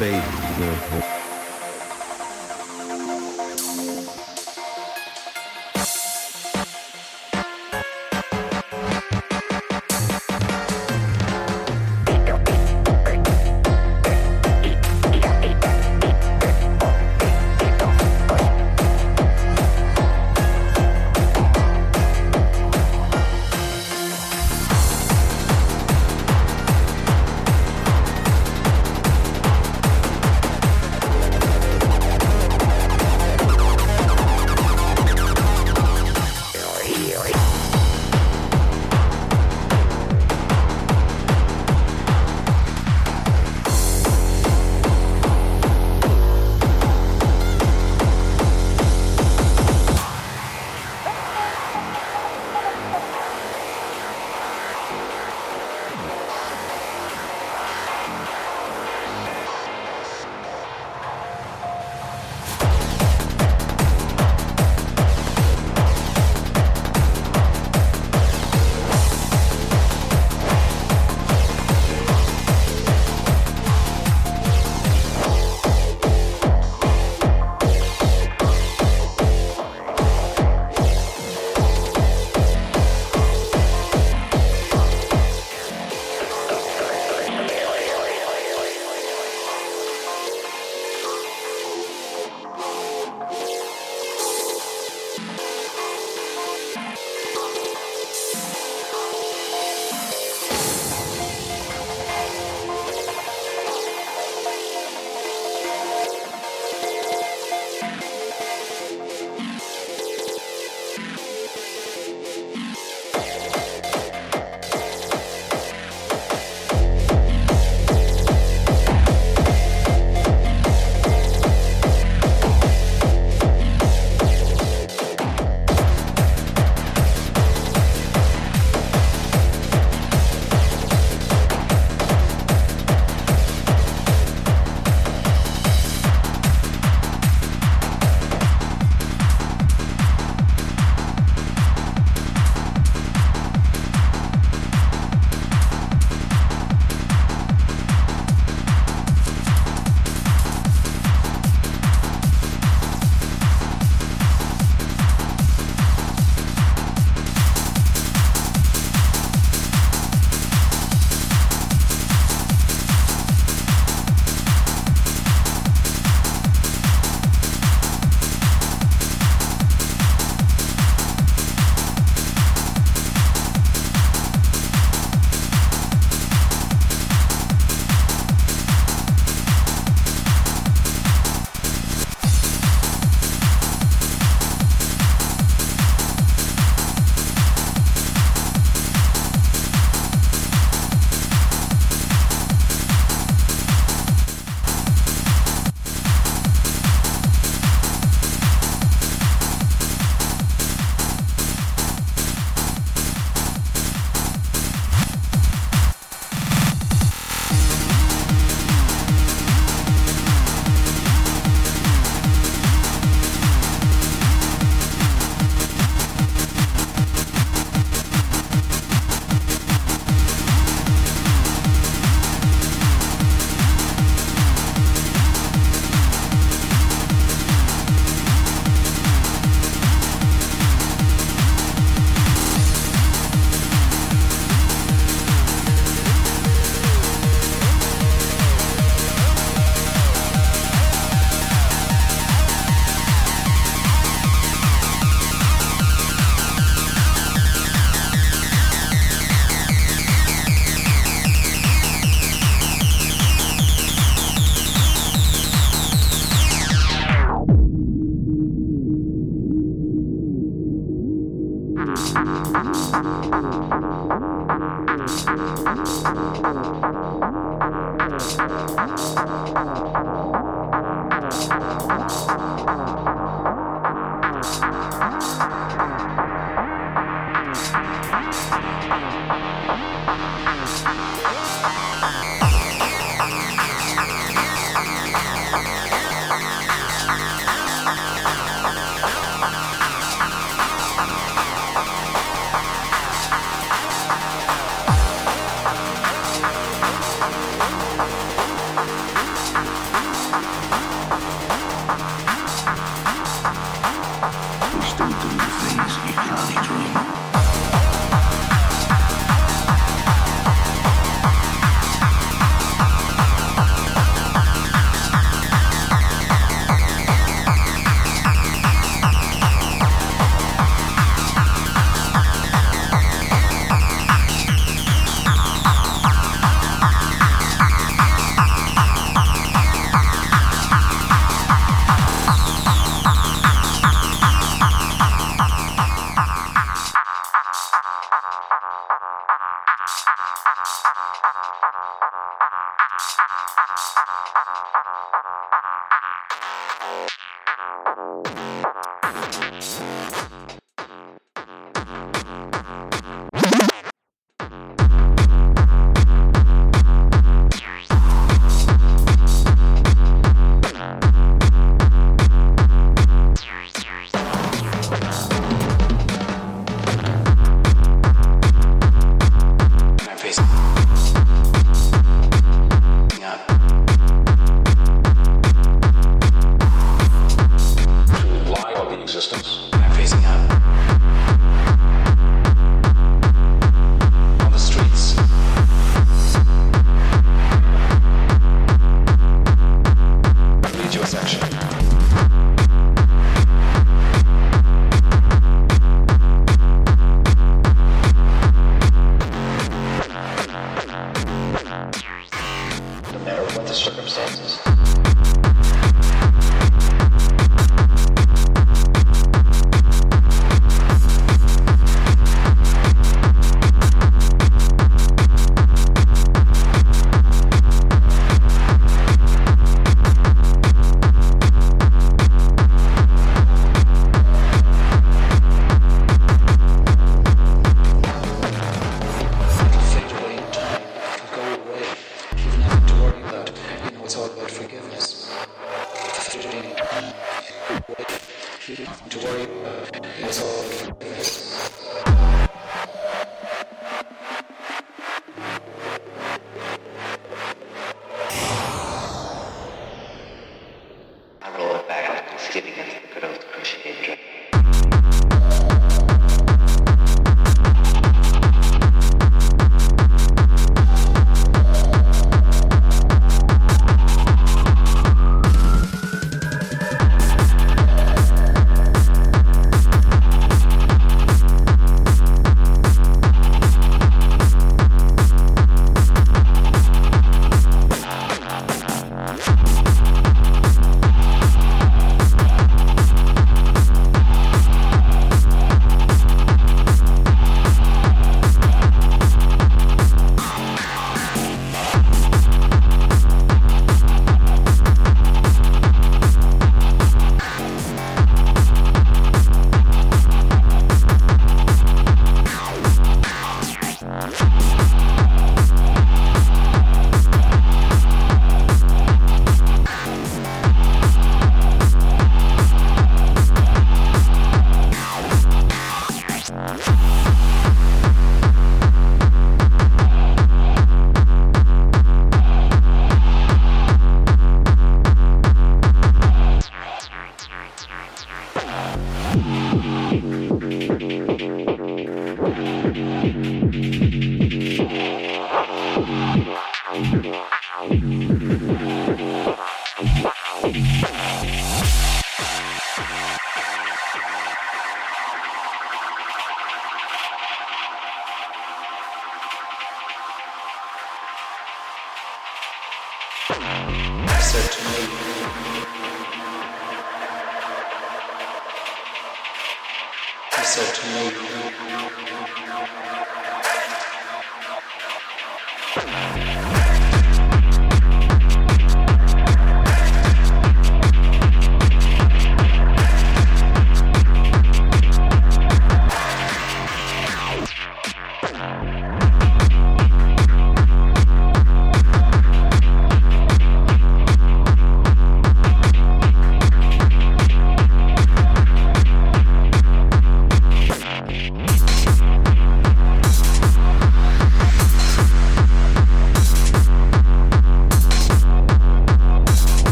baby.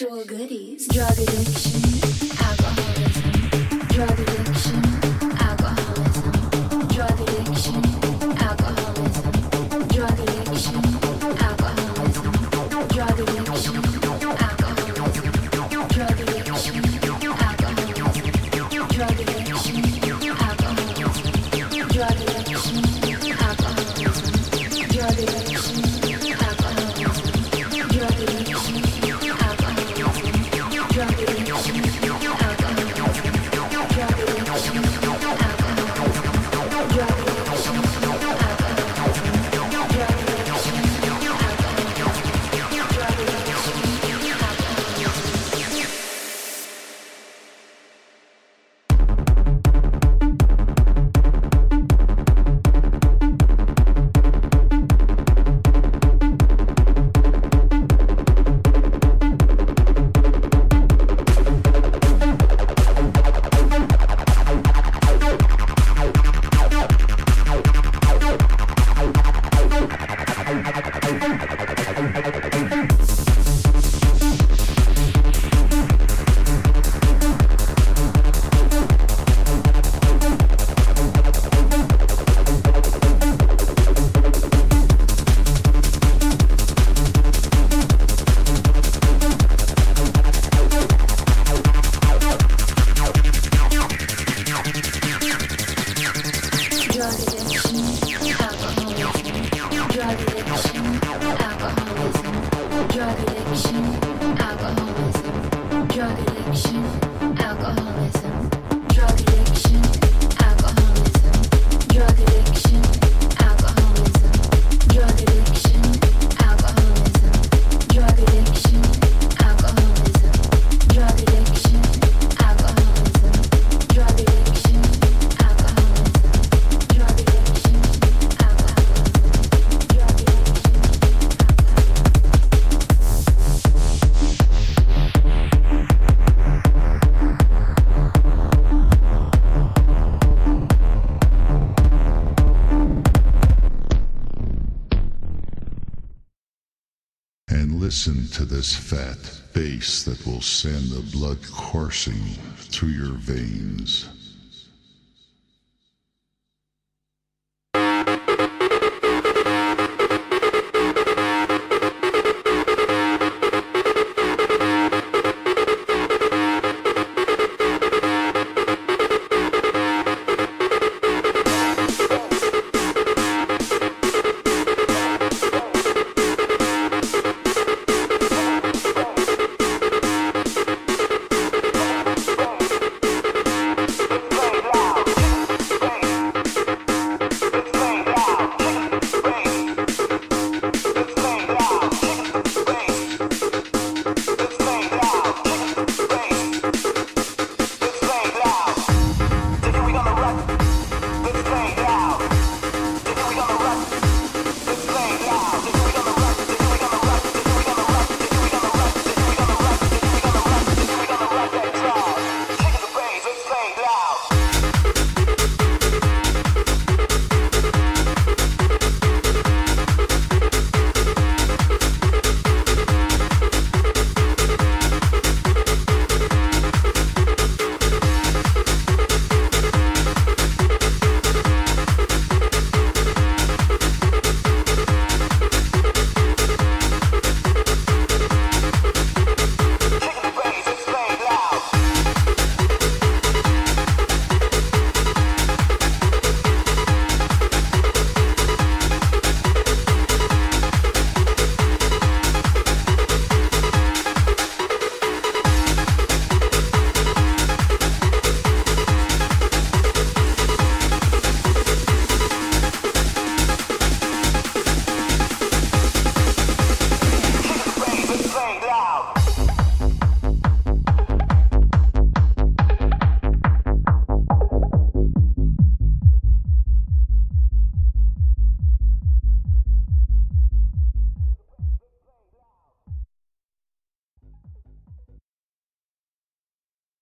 sexual goodie. To this fat base that will send the blood coursing through your veins.